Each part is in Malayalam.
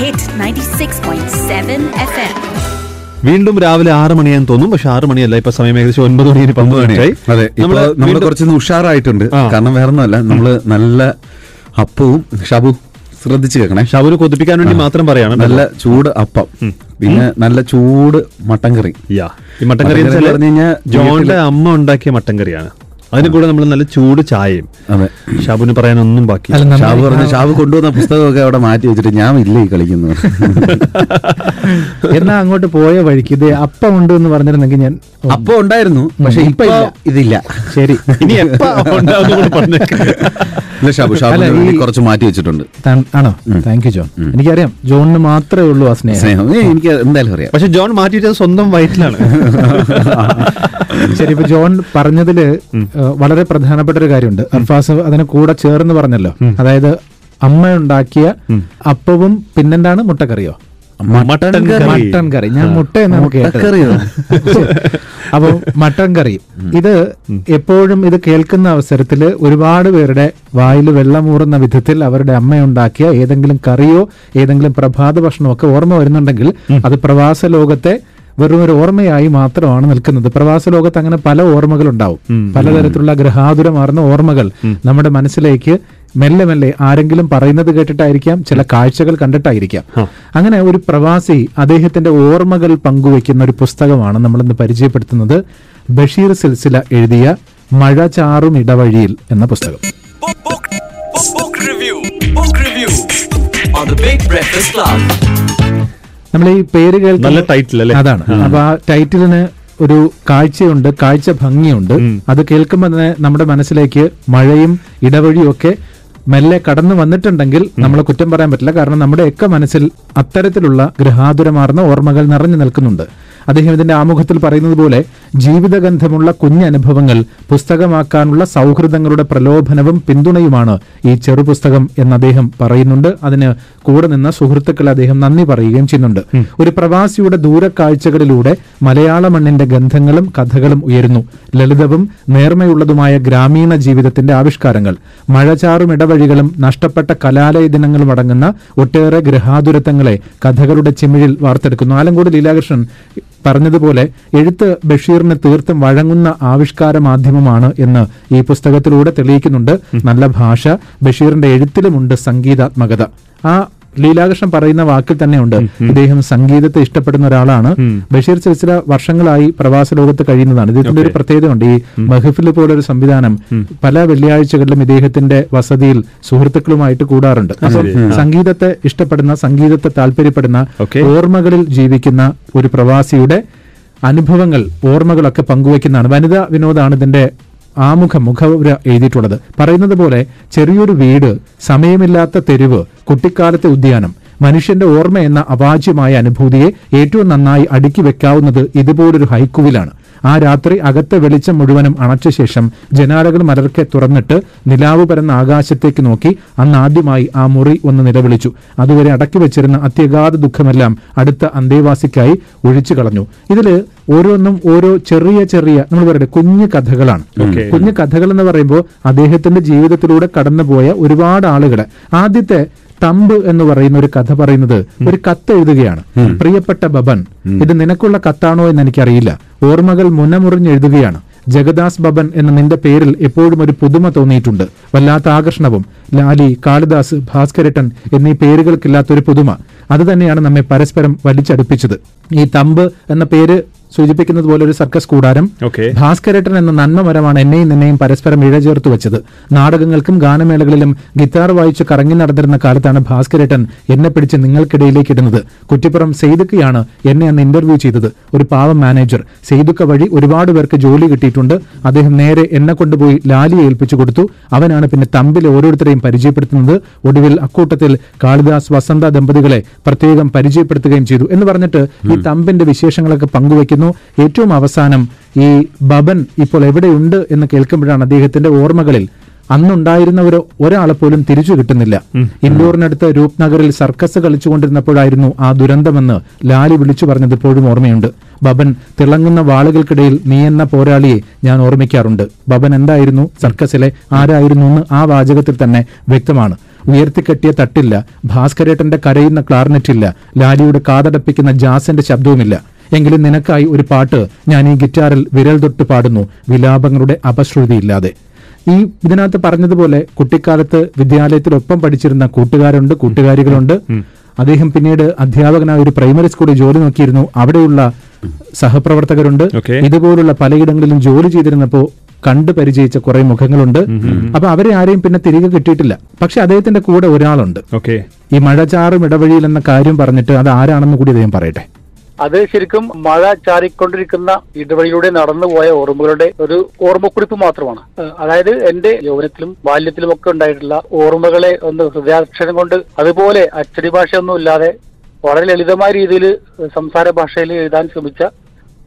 Hit 96.7 FM. വീണ്ടും രാവിലെ ആറ് മണിയാന്ന് തോന്നും. പക്ഷെ ആറ് മണിയല്ല. ഇപ്പൊ സമയം ഏകദേശം ഒൻപത് മണി പന്ത്രണ്ട് മണിയായി. അതെ നമ്മൾ നമ്മൾ നമ്മൾ കുറച്ച് കുറച്ചൊന്ന് ഉഷാറായിട്ടുണ്ട്. കാരണം വേറെ ഒന്നുമല്ല നമ്മൾ നല്ല അപ്പവും ഷബു ശ്രദ്ധിച്ചു കേൾക്കണേ. ഷവന് കൊതിപ്പിക്കാൻ വേണ്ടി മാത്രം പറയാണ്. നല്ല ചൂട് അപ്പം. പിന്നെ നല്ല ചൂട് മട്ടൻ കറി. യാ. ഈ മട്ടൻ കറി മട്ടൻ കറി പറഞ്ഞു കഴിഞ്ഞാൽ ജോണിന്റെ അമ്മ ഉണ്ടാക്കിയ മട്ടൻ കറിയാണ്. അതിന് കൂടെ നമ്മൾ നല്ല ചൂട് ചായയും. അതെ. ഷാബുവിന് പറയാനൊന്നും ബാക്കി. ഷാബു പറഞ്ഞു ഷാബു കൊണ്ടുവന്ന പുസ്തകമൊക്കെ അവിടെ മാറ്റി വെച്ചിട്ട് ഞാൻ ഇല്ല ഈ കളിക്കുന്നു. എന്നാ അങ്ങോട്ട് പോയ വഴിക്ക് ഇത് അപ്പം ഉണ്ട് എന്ന് പറഞ്ഞിരുന്നെങ്കിൽ ഞാൻ അപ്പൊ ഉണ്ടായിരുന്നു പക്ഷെ ഇപ്പൊ. ഇതില്ല. ശരി. ഇനി കുറച്ച് മാറ്റി വെച്ചിട്ടുണ്ട്. ആണോ? താങ്ക് യു ജോൺ എനിക്കറിയാം ജോണിന് മാത്രമേ ഉള്ളൂ ആ സ്നേഹം. സ്നേഹം. എനിക്ക് എന്തായാലും അറിയാം. പക്ഷെ ജോൺ മാറ്റിയിട്ട് സ്വന്തം വയറ്റിലാണ്. ശരി ഇപ്പൊ ജോൺ പറഞ്ഞതിൽ വളരെ പ്രധാനപ്പെട്ട ഒരു കാര്യമുണ്ട് അർഫാസ് അതിനെ കൂടെ ചേർന്ന് പറഞ്ഞല്ലോ. അതായത് അമ്മ ഉണ്ടാക്കിയ അപ്പവും പിന്നെന്താണ്? മുട്ടക്കറിയോ? മട്ടൻ കറി. മട്ടൻ കറി. ഞാൻ മുട്ട എന്നാണ് കേട്ടത്. മുട്ടക്കറിയോ? അപ്പൊ മട്ടൻ കറി. ഇത് എപ്പോഴും ഇത് കേൾക്കുന്ന അവസരത്തിൽ ഒരുപാട് പേരുടെ വായിൽ വെള്ളമൂറുന്ന വിധത്തിൽ അവരുടെ അമ്മ ഉണ്ടാക്കിയ ഏതെങ്കിലും കറിയോ ഏതെങ്കിലും പ്രഭാത ഭക്ഷണമോ ഒക്കെ ഓർമ്മ വരുന്നുണ്ടെങ്കിൽ അത് പ്രവാസ ലോകത്തെ വെറും ഒരു ഓർമ്മയായി മാത്രമാണ് നിൽക്കുന്നത്. പ്രവാസ ലോകത്ത് അങ്ങനെ പല ഓർമ്മകൾ ഉണ്ടാവും പലതരത്തിലുള്ള ഗ്രഹാതുരമാർന്ന ഓർമ്മകൾ നമ്മുടെ മനസ്സിലേക്ക് മെല്ലെ മെല്ലെ ആരെങ്കിലും പറയുന്നത് കേട്ടിട്ടായിരിക്കാം ചില കാഴ്ചകൾ കണ്ടിട്ടായിരിക്കാം. അങ്ങനെ ഒരു പ്രവാസി അദ്ദേഹത്തിന്റെ ഓർമ്മകൾ പങ്കുവെക്കുന്ന ഒരു പുസ്തകമാണ് നമ്മൾ ഇന്ന് പരിചയപ്പെടുത്തുന്നത്. ബഷീർ സിൽസില എഴുതിയ മഴ ചാറും ഇടവഴിയിൽ എന്ന പുസ്തകം. Book, book, book, book review. Book review. On the Big Breakfast Club. നമ്മൾ ഈ പേര് കേൾക്കുന്ന അല്ലേ? അതാണ്. അപ്പൊ ആ ടൈറ്റിലിന് ഒരു കാഴ്ചയുണ്ട് കാഴ്ച ഭംഗിയുണ്ട്. അത് കേൾക്കുമ്പോൾ തന്നെ നമ്മുടെ മനസ്സിലേക്ക് മഴയും ഇടവഴിയും ഒക്കെ മെല്ലെ കടന്നു വന്നിട്ടുണ്ടെങ്കിൽ നമ്മളെ കുറ്റം പറയാൻ പറ്റില്ല. കാരണം നമ്മുടെയൊക്കെ മനസ്സിൽ അത്തരത്തിലുള്ള ഗൃഹാതുരമാർന്ന ഓർമ്മകൾ നിറഞ്ഞു നിൽക്കുന്നുണ്ട്. അദ്ദേഹം ഇതിന്റെ ആമുഖത്തിൽ പറയുന്നത് പോലെ ജീവിതഗന്ധമുള്ള കുഞ്ഞനുഭവങ്ങൾ പുസ്തകമാക്കാനുള്ള സൗഹൃദങ്ങളുടെ പ്രലോഭനവും പിന്തുണയുമാണ് ഈ ചെറുപുസ്തകം എന്ന് അദ്ദേഹം പറയുന്നുണ്ട്. അതിന് കൂടെ നിന്ന സുഹൃത്തുക്കൾ അദ്ദേഹം നന്ദി പറയുകയും ചെയ്യുന്നുണ്ട്. ഒരു പ്രവാസിയുടെ ദൂരക്കാഴ്ചകളിലൂടെ മലയാള മണ്ണിന്റെ ഗന്ധങ്ങളും കഥകളും ഉയരുന്നു. ലളിതവും നേർമയുള്ളതുമായ ഗ്രാമീണ ജീവിതത്തിന്റെ ആവിഷ്കാരങ്ങൾ മഴചാറും ഇടവഴികളും നഷ്ടപ്പെട്ട കലാലയ ദിനങ്ങളും അടങ്ങുന്ന ഒട്ടേറെ ഗൃഹാതുരത്വങ്ങളെ കഥകളുടെ ചിമിഴിൽ വാർത്തെടുക്കുന്നു. ആലങ്കോട് ലീലാകൃഷ്ണൻ പറഞ്ഞതുപോലെ എഴുത്ത് ബഷീറിന് തീർത്തും വഴങ്ങുന്ന ആവിഷ്കാര മാധ്യമമാണ് എന്ന് ഈ പുസ്തകത്തിലൂടെ തെളിയിക്കുന്നുണ്ട്. നല്ല ഭാഷ ബഷീറിന്റെ എഴുത്തിലുമുണ്ട് സംഗീതാത്മകത. ആ ലീലാകൃഷ്ണൻ പറയുന്ന വാക്കിൽ തന്നെയുണ്ട്. അദ്ദേഹം സംഗീതത്തെ ഇഷ്ടപ്പെടുന്ന ഒരാളാണ്. ബഷീർ ചില വർഷങ്ങളായി പ്രവാസ ലോകത്ത് കഴിയുന്നതാണ്. ഇദ്ദേഹത്തിന്റെ ഒരു പ്രത്യേകതയുണ്ട്. ഈ മഹഫിൽ പോലെ ഒരു സംവിധാനം പല വെള്ളിയാഴ്ചകളിലും ഇദ്ദേഹത്തിന്റെ വസതിയിൽ സുഹൃത്തുക്കളുമായിട്ട് കൂടാറുണ്ട്. അപ്പം സംഗീതത്തെ ഇഷ്ടപ്പെടുന്ന സംഗീതത്തെ താല്പര്യപ്പെടുന്ന ഓർമ്മകളിൽ ജീവിക്കുന്ന ഒരു പ്രവാസിയുടെ അനുഭവങ്ങൾ ഓർമ്മകളൊക്കെ പങ്കുവയ്ക്കുന്നതാണ്. വനിതാ വിനോദാണ് ഇതിന്റെ ആമുഖം മുഖവുര എഴുതിയിട്ടുള്ളത്. പറയുന്നത് പോലെ ചെറിയൊരു വീട് സമയമില്ലാത്ത തെരുവ് കുട്ടിക്കാലത്തെ ഉദ്യാനം മനുഷ്യന്റെ ഓർമ്മ എന്ന അവാച്യമായ അനുഭൂതിയെ ഏറ്റവും നന്നായി അടുക്കി വെക്കാവുന്നത് ഇതുപോലൊരു ഹൈക്കുവിലാണ്. ആ രാത്രി അകത്തെ വെളിച്ചം മുഴുവനും അണച്ച ശേഷം ജനാലകൾ മലർക്കെ തുറന്നിട്ട് നിലാവ് പരന്ന ആകാശത്തേക്ക് നോക്കി അന്ന് ആദ്യമായി ആ മുറി ഒന്ന് നിലവിളിച്ചു. അതുവരെ അടക്കി വെച്ചിരുന്ന അത്യഗാധ ദുഃഖമെല്ലാം അടുത്ത അന്തേവാസിക്കായി ഒഴിച്ചു കളഞ്ഞു. ഇതിൽ ഓരോന്നും ഓരോ ചെറിയ ചെറിയ നമ്മൾ പറയട്ടെ കുഞ്ഞു കഥകളാണ്. കുഞ്ഞു കഥകൾ എന്ന് പറയുമ്പോൾ അദ്ദേഹത്തിന്റെ ജീവിതത്തിലൂടെ കടന്നുപോയ ഒരുപാട് ആളുകളെ. ആദ്യത്തെ തമ്പ് എന്ന് പറയുന്ന ഒരു കഥ പറയുന്നത് ഒരു കത്ത് എഴുതുകയാണ് പ്രിയപ്പെട്ട ബബൻ ഇത് നിനക്കുള്ള കത്താണോ എന്ന് എനിക്കറിയില്ല. ഓർമ്മകൾ മുനമുറിഞ്ഞെഴുതുകയാണ്. ജഗദാസ് ബബൻ എന്ന നിന്റെ പേരിൽ എപ്പോഴും ഒരു പുതുമ തോന്നിയിട്ടുണ്ട്. വല്ലാത്ത ആകർഷണവും ലാലി കാളിദാസ് ഭാസ്കരട്ടൻ എന്നീ പേരുകൾക്കില്ലാത്തൊരു പുതുമ. അത് തന്നെയാണ് നമ്മെ പരസ്പരം വലിച്ചടുപ്പിച്ചത്. ഈ തമ്പ് എന്ന പേര് സൂചിപ്പിക്കുന്നത് പോലെ ഒരു സർക്കസ് കൂടാരം. ഭാസ്കരേട്ടൻ എന്ന നന്മമരമാണ് എന്നെയും നിന്നെയും പരസ്പരം ഇഴചേർത്ത് വെച്ചത്. നാടകങ്ങൾക്കും ഗാനമേളകളിലും ഗിത്താർ വായിച്ച് കറങ്ങി നടന്നിരുന്ന കാലത്താണ് ഭാസ്കരേട്ടൻ എന്നെ പിടിച്ച് നിങ്ങൾക്കിടയിലേക്ക് ഇടുന്നത്. കുറ്റിപ്പുറം സെയ്തുക്കയാണ് എന്നെ അന്ന് ഇന്റർവ്യൂ ചെയ്തത്. ഒരു പാവം മാനേജർ സെയ്തുക്ക വഴി ഒരുപാട് പേർക്ക് ജോലി കിട്ടിയിട്ടുണ്ട്. അദ്ദേഹം നേരെ എന്നെ കൊണ്ടുപോയി ലാലിയെ ഏൽപ്പിച്ചു കൊടുത്തു. അവനാണ് പിന്നെ തമ്പിൽ ഓരോരുത്തരെയും പരിചയപ്പെടുത്തുന്നത്. ഒടുവിൽ അക്കൂട്ടത്തിൽ കാളിദാസ് വസന്ത ദമ്പതികളെ പ്രത്യേകം പരിചയപ്പെടുത്തുകയും ചെയ്തു എന്ന് പറഞ്ഞിട്ട് ഈ തമ്പിന്റെ വിശേഷങ്ങളൊക്കെ പങ്കുവയ്ക്കുന്നു ഏറ്റവും അവസാനം ഈ ബബൻ ഇപ്പോൾ എവിടെയുണ്ട് എന്ന് കേൾക്കുമ്പോഴാണ് അദ്ദേഹത്തിന്റെ ഓർമ്മകളിൽ അന്നുണ്ടായിരുന്ന ഒരു ഒരാളെ പോലും തിരിച്ചു കിട്ടുന്നില്ല. ഇൻഡോറിനടുത്ത് രൂപ്നഗറിൽ സർക്കസ് കളിച്ചുകൊണ്ടിരുന്നപ്പോഴായിരുന്നു ആ ദുരന്തമെന്ന് ലാലി വിളിച്ചു പറഞ്ഞത് ഇപ്പോഴും ഓർമ്മയുണ്ട്. ബബൻ തിളങ്ങുന്ന വാളുകൾക്കിടയിൽ നീ എന്ന പോരാളിയെ ഞാൻ ഓർമ്മിക്കാറുണ്ട്. ബബൻ എന്തായിരുന്നു? സർക്കസിലെ ആരായിരുന്നു എന്ന് ആ വാചകത്തിൽ തന്നെ വ്യക്തമാണ്. ഉയർത്തിക്കെട്ടിയ തട്ടില്ല ഭാസ്കരേട്ടന്റെ കരയുന്ന ക്ലാർനെറ്റില്ല ലാലിയുടെ കാതടപ്പിക്കുന്ന ജാസിന്റെ ശബ്ദവുമില്ല. എങ്കിലും നിനക്കായി ഒരു പാട്ട് ഞാൻ ഈ ഗിറ്റാറിൽ വിരൽ തൊട്ട് പാടുന്നു വിലാപങ്ങളുടെ അപശ്രുതിയില്ലാതെ. ഈ ഇതിനകത്ത് പറഞ്ഞതുപോലെ കുട്ടിക്കാലത്ത് വിദ്യാലയത്തിലൊപ്പം പഠിച്ചിരുന്ന കൂട്ടുകാരുണ്ട് കൂട്ടുകാരികളുണ്ട്. അദ്ദേഹം പിന്നീട് അധ്യാപകനായ ഒരു പ്രൈമറി സ്കൂളിൽ ജോലി നോക്കിയിരുന്നു. അവിടെയുള്ള സഹപ്രവർത്തകരുണ്ട്. ഇതുപോലുള്ള പലയിടങ്ങളിലും ജോലി ചെയ്തിരുന്നപ്പോ കണ്ടു പരിചയിച്ച കുറെ മുഖങ്ങളുണ്ട്. അപ്പൊ അവരെ ആരെയും പിന്നെ തിരികെ കിട്ടിയിട്ടില്ല. പക്ഷെ അദ്ദേഹത്തിന്റെ കൂടെ ഒരാളുണ്ട്. ഓക്കെ. ഈ മഴചാറും ഇടവഴിയിൽ എന്ന കാര്യം പറഞ്ഞിട്ട് അത് ആരാണെന്ന് കൂടി അദ്ദേഹം പറയട്ടെ. അത് ശരിക്കും മഴ ചാറിക്കൊണ്ടിരിക്കുന്ന ഇടവഴിയിലൂടെ നടന്നുപോയ ഓർമ്മകളുടെ ഒരു ഓർമ്മക്കുറിപ്പ് മാത്രമാണ്. അതായത് എന്റെ യൗവനത്തിലും ബാല്യത്തിലും ഒക്കെ ഉണ്ടായിട്ടുള്ള ഓർമ്മകളെ ഒന്ന് ഹൃദയാക്ഷരം കൊണ്ട് അതുപോലെ അച്ചടി ഭാഷയൊന്നും ഇല്ലാതെ വളരെ ലളിതമായ രീതിയിൽ സംസാര ഭാഷയിൽ എഴുതാൻ ശ്രമിച്ച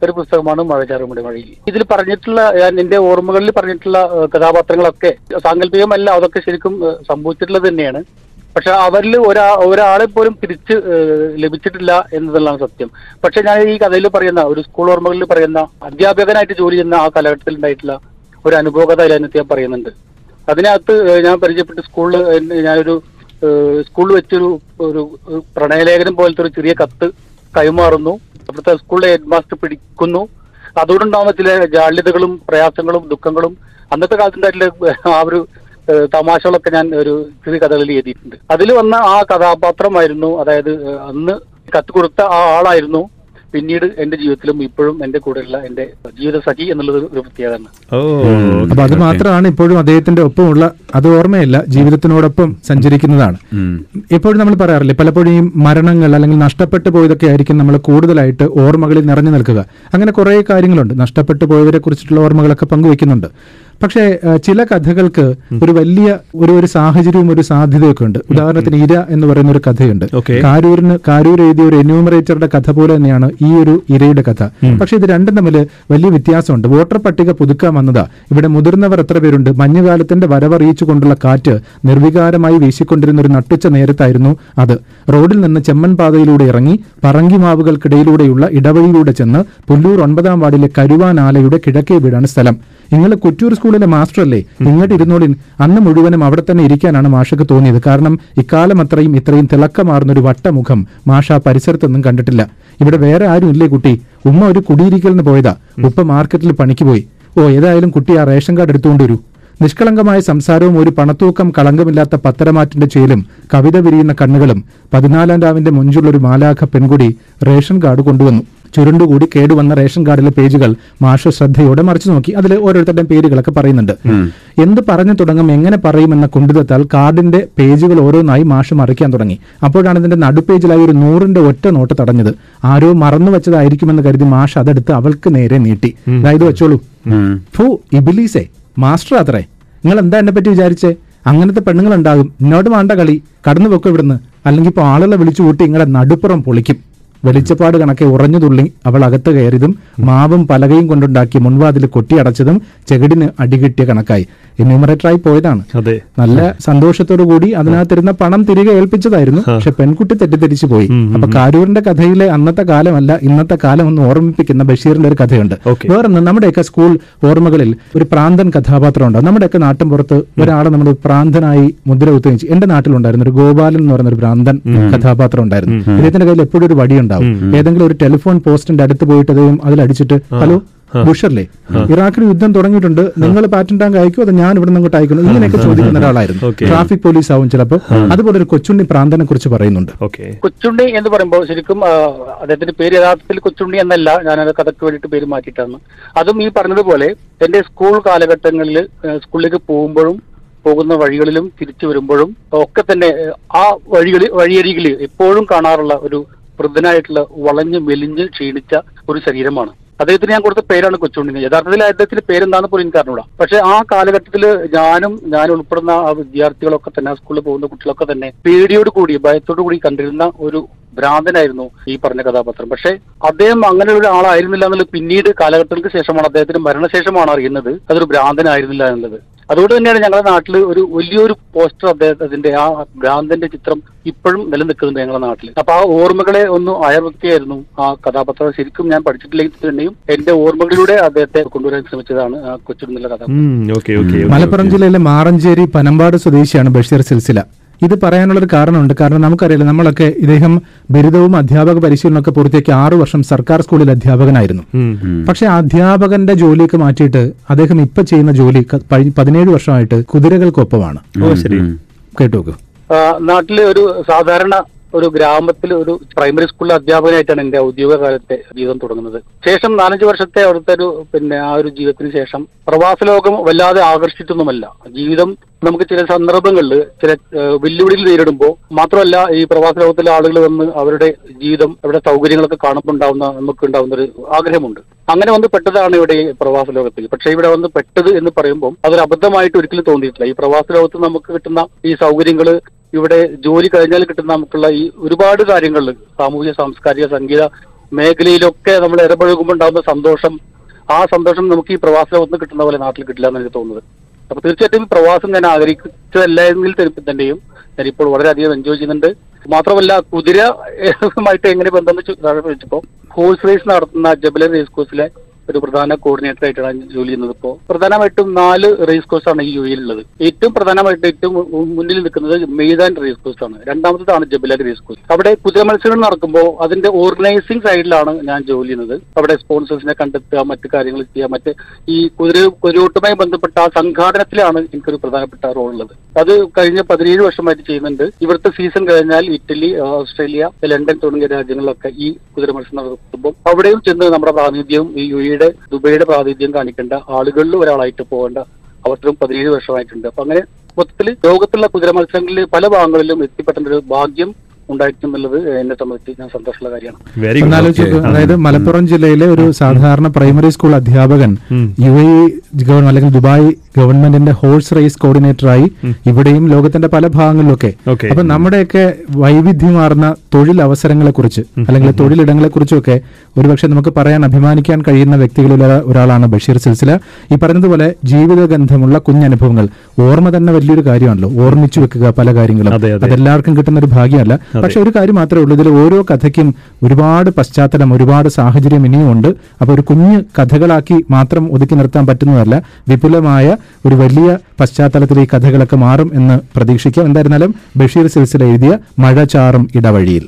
ഒരു പുസ്തകമാണ് മഴചാറുമുടി മഴയിൽ ഇതിൽ പറഞ്ഞിട്ടുള്ള ഞാൻ എന്റെ ഓർമ്മകളിൽ പറഞ്ഞിട്ടുള്ള കഥാപാത്രങ്ങളൊക്കെ സാങ്കല്പികമല്ല അതൊക്കെ ശരിക്കും സംഭവിച്ചിട്ടുള്ളത് തന്നെയാണ്. പക്ഷെ അവരിൽ ഒരാ ഒരാളെ പോലും തിരിച്ച് ലഭിച്ചിട്ടില്ല എന്നതെല്ലാം സത്യം. പക്ഷെ ഞാൻ ഈ കഥയിൽ പറയുന്ന ഒരു സ്കൂൾ ഓർമ്മകളിൽ പറയുന്ന അധ്യാപകനായിട്ട് ജോലി ചെയ്യുന്ന ആ കാലഘട്ടത്തിൽ ഉണ്ടായിട്ടുള്ള ഒരു അനുഭവകഥ അതിനകത്ത് ഞാൻ പറയുന്നുണ്ട്. അതിനകത്ത് ഞാൻ പരിചയപ്പെട്ട് സ്കൂളിൽ ഞാനൊരു സ്കൂളിൽ വെച്ചൊരു ഒരു പ്രണയലേഖനം പോലത്തെ ഒരു ചെറിയ കത്ത് കൈമാറുന്നു. അവിടുത്തെ സ്കൂളിലെ ഹെഡ് മാസ്റ്റർ പിടിക്കുന്നു. അതുകൊണ്ടുണ്ടാവുന്ന ചില ജാള്യതകളും പ്രയാസങ്ങളും ദുഃഖങ്ങളും അന്നത്തെ കാലത്തുണ്ടായിട്ടുള്ള ആ ഒരു തമാശകളൊക്കെ ഞാൻ ഒരു ചെറിയ കഥകളിൽ എഴുതിയിട്ടുണ്ട്. അതിൽ വന്ന ആ കഥാപാത്രമായിരുന്നു അതായത് അന്ന് കത്ത് കൊടുത്ത ആ ആളായിരുന്നു പിന്നീട് എന്റെ ജീവിതത്തിലും ഇപ്പോഴും എന്റെ കൂടെയുള്ള എന്റെ ജീവിത സഖി എന്നുള്ളത് ഒരു പ്രത്യേകതയാണ്. അപ്പൊ അത് മാത്രമാണ് ഇപ്പോഴും അദ്ദേഹത്തിന്റെ ഒപ്പമുള്ള അത് ഓർമ്മയല്ല ജീവിതത്തിനോടൊപ്പം സഞ്ചരിക്കുന്നതാണ്. എപ്പോഴും നമ്മൾ പറയാറില്ലേ പലപ്പോഴും ഈ മരണങ്ങൾ അല്ലെങ്കിൽ നഷ്ടപ്പെട്ടു പോയതൊക്കെ ആയിരിക്കും നമ്മൾ കൂടുതലായിട്ട് ഓർമ്മകളിൽ നിറഞ്ഞു നിൽക്കുക. അങ്ങനെ കുറെ കാര്യങ്ങളുണ്ട്. നഷ്ടപ്പെട്ടു പോയവരെ കുറിച്ചിട്ടുള്ള ഓർമ്മകളൊക്കെ പങ്കുവെക്കുന്നുണ്ട് പക്ഷേ ചില കഥകൾക്ക് ഒരു വലിയ ഒരു ഒരു സാഹചര്യവും ഒരു സാധ്യതയൊക്കെ ഉണ്ട്. ഉദാഹരണത്തിന് ഇര എന്ന് പറയുന്ന ഒരു കഥയുണ്ട്. കാരൂരിന് കാരൂർ എഴുതിയ ഒരു എന്യൂമറേറ്ററുടെ കഥ പോലെ തന്നെയാണ് ഈ ഒരു ഇരയുടെ കഥ. പക്ഷെ ഇത് രണ്ടും തമ്മിൽ വലിയ വ്യത്യാസമുണ്ട്. വോട്ടർ പട്ടിക പുതുക്കാൻ വന്നതാ. ഇവിടെ മുതിർന്നവർ എത്ര പേരുണ്ട്? മഞ്ഞുകാലത്തിന്റെ വരവറിയിച്ചുകൊണ്ടുള്ള കാറ്റ് നിർവികാരമായി വീശിക്കൊണ്ടിരുന്ന ഒരു നട്ടുച്ച നേരത്തായിരുന്നു അത്. റോഡിൽ നിന്ന് ചെമ്മൻ പാതയിലൂടെ ഇറങ്ങി പറങ്കിമാവുകൾക്കിടയിലൂടെയുള്ള ഇടവഴിയിലൂടെ ചെന്ന് പുല്ലൂർ ഒൻപതാം വാർഡിലെ കരുവാനാലയുടെ കിഴക്കേ വീടാണ് സ്ഥലം. നിങ്ങൾ കുറ്റൂർ സ്കൂളിലെ മാസ്റ്റർ അല്ലേ ഇങ്ങോട്ട് ഇരുന്നോളിൻ. അന്ന് മുഴുവനും അവിടെ തന്നെ ഇരിക്കാനാണ് മാഷക്ക് തോന്നിയത്. കാരണം ഇക്കാലം അത്രയും ഇത്രയും തിളക്കമാർന്ന ഒരു വട്ടമുഖം മാഷ പരിസരത്തൊന്നും കണ്ടിട്ടില്ല. ഇവിടെ വേറെ ആരും ഇല്ലേ കുട്ടി? ഉമ്മ ഒരു കുടിയിരിക്കലിന് പോയതാ. ഉപ്പ മാർക്കറ്റിൽ പണിക്ക് പോയി. ഓ ഏതായാലും കുട്ടി ആ റേഷൻ കാർഡ് എടുത്തുകൊണ്ട് വരൂ. നിഷ്കളങ്കമായ സംസാരവും ഒരു പണത്തൂക്കം കളങ്കമില്ലാത്ത പത്തരമാറ്റിന്റെ ചേലും കവിത വിരിയുന്ന കണ്ണുകളും പതിനാലാം രാവിന്റെ മുഞ്ചുള്ള ഒരു മാലാഖ പെൺകുടി റേഷൻ കാർഡ് കൊണ്ടുവന്നു. ചുരുണ്ടുകൂടി കേടുവന്ന റേഷൻ കാർഡിലെ പേജുകൾ മാഷ് ശ്രദ്ധയോടെ മറിച്ചു നോക്കി. അതിൽ ഓരോരുത്തരുടെയും പേരുകളൊക്കെ പറയുന്നുണ്ട്. എന്ത് പറഞ്ഞു തുടങ്ങും എങ്ങനെ പറയുമെന്ന കുണ്ടിതത്താൽ കാർഡിന്റെ പേജുകൾ ഓരോന്നായി മാഷ് മറിക്കാൻ തുടങ്ങി. അപ്പോഴാണ് ഇതിന്റെ നടുപേജിലായി ഒരു നൂറിന്റെ ഒറ്റ നോട്ട് തടഞ്ഞത്. ആരോ മറന്നു വെച്ചതായിരിക്കുമെന്ന് കരുതി മാഷ് അതെടുത്ത് അവൾക്ക് നേരെ നീട്ടി. അതായത് വെച്ചോളൂ. ഫു ഇബിലീസേ മാസ്റ്റർ അത്രേ. നിങ്ങൾ എന്താ എന്നെ പറ്റി വിചാരിച്ചേ? അങ്ങനത്തെ പെണ്ണുങ്ങൾ ഉണ്ടാകും എന്നോട് വേണ്ട കളി. കടന്നു വെക്കും ഇവിടുന്ന്. അല്ലെങ്കിൽ ഇപ്പോൾ ആളുകളെ വിളിച്ചു കൂട്ടി നിങ്ങളുടെ നടുപ്പുറം പൊളിക്കും. വെളിച്ചപ്പാട് കണക്കെ ഉറഞ്ഞു തുള്ളി അവൾ അകത്ത് കയറിയതും മാവും പലകയും കൊണ്ടുണ്ടാക്കിയ മുൻവാതിൽ കൊട്ടിയടച്ചതും ചെകിടിന് അടികിട്ടിയ കണക്കായി. എന്യൂമറേറ്ററായി പോയതാണ്. നല്ല സന്തോഷത്തോടു കൂടി അതിനകത്തിരുന്ന പണം തിരികെ ഏൽപ്പിച്ചതായിരുന്നു. പക്ഷെ പെൺകുട്ടി തെറ്റിദ്ധരിച്ചു പോയി. അപ്പൊ കാരൂരിന്റെ കഥയിലെ അന്നത്തെ കാലമല്ല ഇന്നത്തെ കാലം ഒന്ന് ഓർമ്മിപ്പിക്കുന്ന ബഷീറിന്റെ ഒരു കഥയുണ്ട്. വേറൊന്ന് നമ്മുടെയൊക്കെ സ്കൂൾ ഓർമ്മകളിൽ ഒരു പ്രാന്തൻ കഥാപാത്രം ഉണ്ടാവും നമ്മുടെയൊക്കെ നാട്ടിൻ പുറത്ത് ഒരാളെ നമ്മൾ പ്രാന്തനായി മുദ്ര ഉത്തേജിച്ചു എന്റെ നാട്ടിലുണ്ടായിരുന്നു ഒരു ഗോപാലൻ എന്ന് പറയുന്ന ഒരു പ്രാന്തൻ കഥാപാത്രം ഉണ്ടായിരുന്നു. അദ്ദേഹത്തിന്റെ കയ്യിൽ എപ്പോഴും ഒരു വടി ഉണ്ടാവും ഏതെങ്കിലും ഒരു ടെലിഫോൺ പോസ്റ്റിന്റെ അടുത്ത് പോയിട്ട് അദ്ദേഹം അതിൽ അടിച്ചിട്ട് ഹലോ ബുഷറിലെ ഇറാഖിൽ യുദ്ധം തുടങ്ങിയിട്ടുണ്ട് നിങ്ങൾ പാറ്റൻ ടാങ്ക് അയക്കോ അത് ഞാൻ ഇവിടെ നിന്ന് അങ്ങോട്ട് അയക്കുന്നു ഇങ്ങനെയൊക്കെ ചോദിക്കുന്ന ഒരാളായിരുന്നു ട്രാഫിക് പോലീസ് ആവും ചിലപ്പോൾ അതുപോലെ ഒരു കൊച്ചുണ്ണി പ്രാന്തനെ കുറിച്ച് പറയുന്നുണ്ട് കൊച്ചുണ്ണി എന്ന് പറയുമ്പോൾ ശരിക്കും അദ്ദേഹത്തിന്റെ പേര് യഥാർത്ഥത്തിൽ കൊച്ചുണ്ണി എന്നല്ല ഞാൻ അത് കഥയ്ക്ക് വേണ്ടിയിട്ട് പേര് മാറ്റിയിട്ടാണ് അതും ഈ പറഞ്ഞതുപോലെ എന്റെ സ്കൂൾ കാലഘട്ടങ്ങളിൽ സ്കൂളിലേക്ക് പോകുമ്പോഴും പോകുന്ന വഴികളിലും തിരിച്ചു വരുമ്പോഴും ഒക്കെ തന്നെ ആ വഴികളിൽ വഴിയരികിൽ എപ്പോഴും കാണാറുള്ള ഒരു വൃദ്ധനായിട്ടുള്ള വളഞ്ഞ് മെലിഞ്ഞ് ക്ഷീണിച്ച ഒരു ശരീരമാണ്. അദ്ദേഹത്തിന് ഞാൻ കൊടുത്ത പേരാണ് കൊച്ചുണ്ണി. യഥാർത്ഥത്തിൽ അദ്ദേഹത്തിന്റെ പേരെന്താണെന്ന് പോലും എനിക്ക് അറിഞ്ഞൂടാ. പക്ഷെ ആ കാലഘട്ടത്തിൽ ഞാനും ഞാൻ ഉൾപ്പെടുന്ന ആ വിദ്യാർത്ഥികളൊക്കെ തന്നെ ആ സ്കൂളിൽ പോകുന്ന കുട്ടികളൊക്കെ തന്നെ പേടിയോട് കൂടി ഭയത്തോടു കൂടി കണ്ടിരുന്ന ഒരു ഭ്രാന്തനായിരുന്നു ഈ പറഞ്ഞ കഥാപാത്രം. പക്ഷെ അദ്ദേഹം അങ്ങനെ ഒരു ആളായിരുന്നില്ല എന്നുള്ളത് പിന്നീട് കാലഘട്ടങ്ങൾക്ക് ശേഷമാണ് അദ്ദേഹത്തിന് മരണശേഷമാണ് അറിയുന്നത്. അതൊരു ഭ്രാന്തനായിരുന്നില്ല എന്നുള്ളത്. അതുകൊണ്ട് തന്നെയാണ് ഞങ്ങളുടെ നാട്ടിൽ ഒരു വലിയൊരു പോസ്റ്റർ അദ്ദേഹത്തിന്റെ ആ ഭ്രാന്തന്റെ ചിത്രം ഇപ്പോഴും നിലനിൽക്കുന്നുണ്ട് ഞങ്ങളുടെ നാട്ടിൽ അപ്പൊ ആ ഓർമ്മകളെ ഒന്ന് അയർവെക്കുകയായിരുന്നു ആ കഥാപാത്രം. ശരിക്കും ഞാൻ പഠിച്ചിട്ടില്ലെങ്കിൽ തന്നെയും എന്റെ ഓർമ്മകളിലൂടെ അദ്ദേഹത്തെ കൊണ്ടുവരാൻ ശ്രമിച്ചതാണ് കഥാപാത്രം. ഓക്കെ ഓക്കെ മലപ്പുറം ജില്ലയിലെ മാറഞ്ചേരി പനമ്പാട് സ്വദേശിയാണ് ബഷീർ സിൽസില. ഇത് പറയാനുള്ളൊരു കാരണമുണ്ട്. കാരണം നമുക്കറിയില്ല നമ്മളൊക്കെ ഇദ്ദേഹം ബിരുദവും അധ്യാപക പരിശീലനമൊക്കെ പൂർത്തിയാക്കി ആറു വർഷം സർക്കാർ സ്കൂളിൽ അധ്യാപകനായിരുന്നു. പക്ഷെ അധ്യാപകന്റെ ജോലിയൊക്കെ മാറ്റിയിട്ട് അദ്ദേഹം ഇപ്പൊ ചെയ്യുന്ന ജോലി പതിനേഴ് വർഷമായിട്ട് കുതിരകൾക്കൊപ്പമാണ്. ഓ ശരി. കേട്ടു നോക്കൂ. ആ, നാട്ടിലെ ഒരു സാധാരണ ഒരു ഗ്രാമത്തിൽ ഒരു പ്രൈമറി സ്കൂളിലെ അധ്യാപകനായിട്ടാണ് എന്റെ ഔദ്യോഗിക കാലത്തെ ജീവിതം തുടങ്ങുന്നത്. ശേഷം നാലഞ്ച് വർഷത്തെ അവിടുത്തെ ഒരു പിന്നെ ആ ഒരു ജീവിതത്തിന് ശേഷം പ്രവാസ ലോകം വല്ലാതെ ആകർഷിച്ചിട്ടൊന്നുമല്ല ജീവിതം നമുക്ക് ചില സന്ദർഭങ്ങളിൽ ചില വെല്ലുവിളികൾ നേരിടുമ്പോൾ മാത്രമല്ല ഈ പ്രവാസ ലോകത്തിലെ ആളുകൾ വന്ന് അവരുടെ ജീവിതം അവരുടെ സൗകര്യങ്ങളൊക്കെ കാണുമ്പോൾ ഉണ്ടാവുന്ന നമുക്ക് ഉണ്ടാവുന്ന ഒരു ആഗ്രഹമുണ്ട്. അങ്ങനെ വന്ന് പെട്ടതാണ് ഇവിടെ പ്രവാസ ലോകത്തിൽ. പക്ഷെ ഇവിടെ വന്ന് പെട്ടത് എന്ന് പറയുമ്പോൾ അതൊരു അബദ്ധമായിട്ട് ഒരിക്കലും തോന്നിയിട്ടില്ല. ഈ പ്രവാസ ലോകത്ത് നമുക്ക് കിട്ടുന്ന ഈ സൗകര്യങ്ങൾ ഇവിടെ ജോലി കഴിഞ്ഞാൽ കിട്ടുന്ന നമുക്കുള്ള ഈ ഒരുപാട് കാര്യങ്ങൾ സാമൂഹ്യ സാംസ്കാരിക സംഗീത മേഖലയിലൊക്കെ നമ്മൾ ഇടപഴകുമ്പോൾ ഉണ്ടാകുന്ന സന്തോഷം. ആ സന്തോഷം നമുക്ക് ഈ പ്രവാസ ലോകത്ത് കിട്ടുന്ന പോലെ നാട്ടിൽ കിട്ടില്ല എന്ന് എനിക്ക് തോന്നുന്നത്. അപ്പൊ തീർച്ചയായിട്ടും ഈ പ്രവാസം ഞാൻ ആഗ്രഹിച്ചതല്ല എങ്കിൽ തന്നെയും. ഞാനിപ്പോൾ വളരെയധികം എൻജോയ് ചെയ്യുന്നുണ്ട്. മാത്രമല്ല കുതിരമായിട്ട് എങ്ങനെ ബന്ധം ചോദിച്ചപ്പോ ഹോഴ്സ് റേസ് നടത്തുന്ന ജബലൻ റേസ് കോഴ്സിലെ ഒരു പ്രധാന കോർഡിനേറ്റർ ആയിട്ടാണ് ജോലി ചെയ്യുന്നത്. ഇപ്പോൾ പ്രധാനമായിട്ടും നാല് റേസ് കോഴ്സ് ആണ് ഈ യു എയിലുള്ളത് ഏറ്റവും പ്രധാനമായിട്ട് ഏറ്റവും മുന്നിൽ നിൽക്കുന്നത് മെയ്താൻ റേസ് കോഴ്സ് ആണ്. രണ്ടാമത്തേതാണ് ജബിലാൻ റേസ് കോഴ്സ് അവിടെ കുതിര മത്സരങ്ങൾ നടക്കുമ്പോൾ അതിന്റെ ഓർഗനൈസിംഗ് സൈഡിലാണ് ഞാൻ ജോലി ചെയ്യുന്നത്. അവിടെ സ്പോൺസേഴ്സിനെ കണ്ടെത്തുക മറ്റു കാര്യങ്ങൾ ചെയ്യുക മറ്റ് ഈ കുതിര കുതിരോട്ടുമായി ബന്ധപ്പെട്ട ആ സംഘാടനത്തിലാണ് എനിക്കൊരു പ്രധാനപ്പെട്ട റോൾ ഉള്ളത്. അത് കഴിഞ്ഞ പതിനേഴ് വർഷമായിട്ട് ചെയ്യുന്നുണ്ട്. ഇവിടുത്തെ സീസൺ കഴിഞ്ഞാൽ ഇറ്റലി ഓസ്ട്രേലിയ ലണ്ടൻ തുടങ്ങിയ രാജ്യങ്ങളിലൊക്കെ ഈ കുതിര മത്സരം നടത്തുമ്പോൾ അവിടെയും ചെന്ന് നമ്മുടെ പ്രാതിനിധ്യവും ഈ യു എയുടെ ദുബൈയുടെ പ്രാതിനിധ്യം കാണിക്കേണ്ട ആളുകളിൽ ഒരാളായിട്ട് പോകേണ്ട അവസരം പതിനേഴ് വർഷമായിട്ടുണ്ട്. അപ്പൊ അങ്ങനെ മൊത്തത്തിൽ ലോകത്തുള്ള കുതിര മത്സരങ്ങളിൽ പല ഭാഗങ്ങളിലും എത്തിപ്പെട്ട ഒരു ഭാഗ്യം എന്നെ സംബന്ധിച്ച് ഞാൻ സന്തോഷമുള്ള കാര്യമാണ്. അതായത് മലപ്പുറം ജില്ലയിലെ ഒരു സാധാരണ പ്രൈമറി സ്കൂൾ അധ്യാപകൻ യു എ ഗവൺമെന്റ് അല്ലെങ്കിൽ ദുബായ് ഗവൺമെന്റിന്റെ ഹോഴ്സ് റേസ് കോർഡിനേറ്ററായി ഇവിടെയും ലോകത്തിന്റെ പല ഭാഗങ്ങളിലൊക്കെ. അപ്പൊ നമ്മുടെയൊക്കെ വൈവിധ്യമാർന്ന തൊഴിൽ അവസരങ്ങളെ കുറിച്ച് അല്ലെങ്കിൽ തൊഴിലിടങ്ങളെ കുറിച്ചൊക്കെ ഒരുപക്ഷെ നമുക്ക് പറയാൻ അഭിമാനിക്കാൻ കഴിയുന്ന വ്യക്തികളിൽ ഒരാളാണ് ബഷീർ സിൽസില. ഈ പറഞ്ഞതുപോലെ ജീവിതഗന്ധമുള്ള കുഞ്ഞനുഭവങ്ങൾ ഓർമ്മ തന്നെ വലിയൊരു കാര്യമാണല്ലോ. ഓർമ്മിച്ചു വെക്കുക പല കാര്യങ്ങളും. അതെ, അതെ. അതെല്ലാവർക്കും കിട്ടുന്ന ഒരു ഭാഗ്യമല്ല പക്ഷെ ഒരു കാര്യം മാത്രമേ ഉള്ളൂ. ഇതിൽ ഓരോ കഥയ്ക്കും ഒരുപാട് പശ്ചാത്തലം ഒരുപാട് സാഹചര്യം ഇനിയും ഉണ്ട് അപ്പൊ ഒരു കുഞ്ഞ് കഥകളാക്കി മാത്രം ഒതുക്കി നിർത്താൻ പറ്റുന്നതല്ല. വിപുലമായ ഒരു വലിയ പശ്ചാത്തലത്തിൽ ഈ കഥകളൊക്കെ മാറും എന്ന് പ്രതീക്ഷിക്കാം എന്തായിരുന്നാലും ബഷീർ സിൽസിൽ എഴുതിയ മഴ ചാറും ഇടവഴിയിൽ.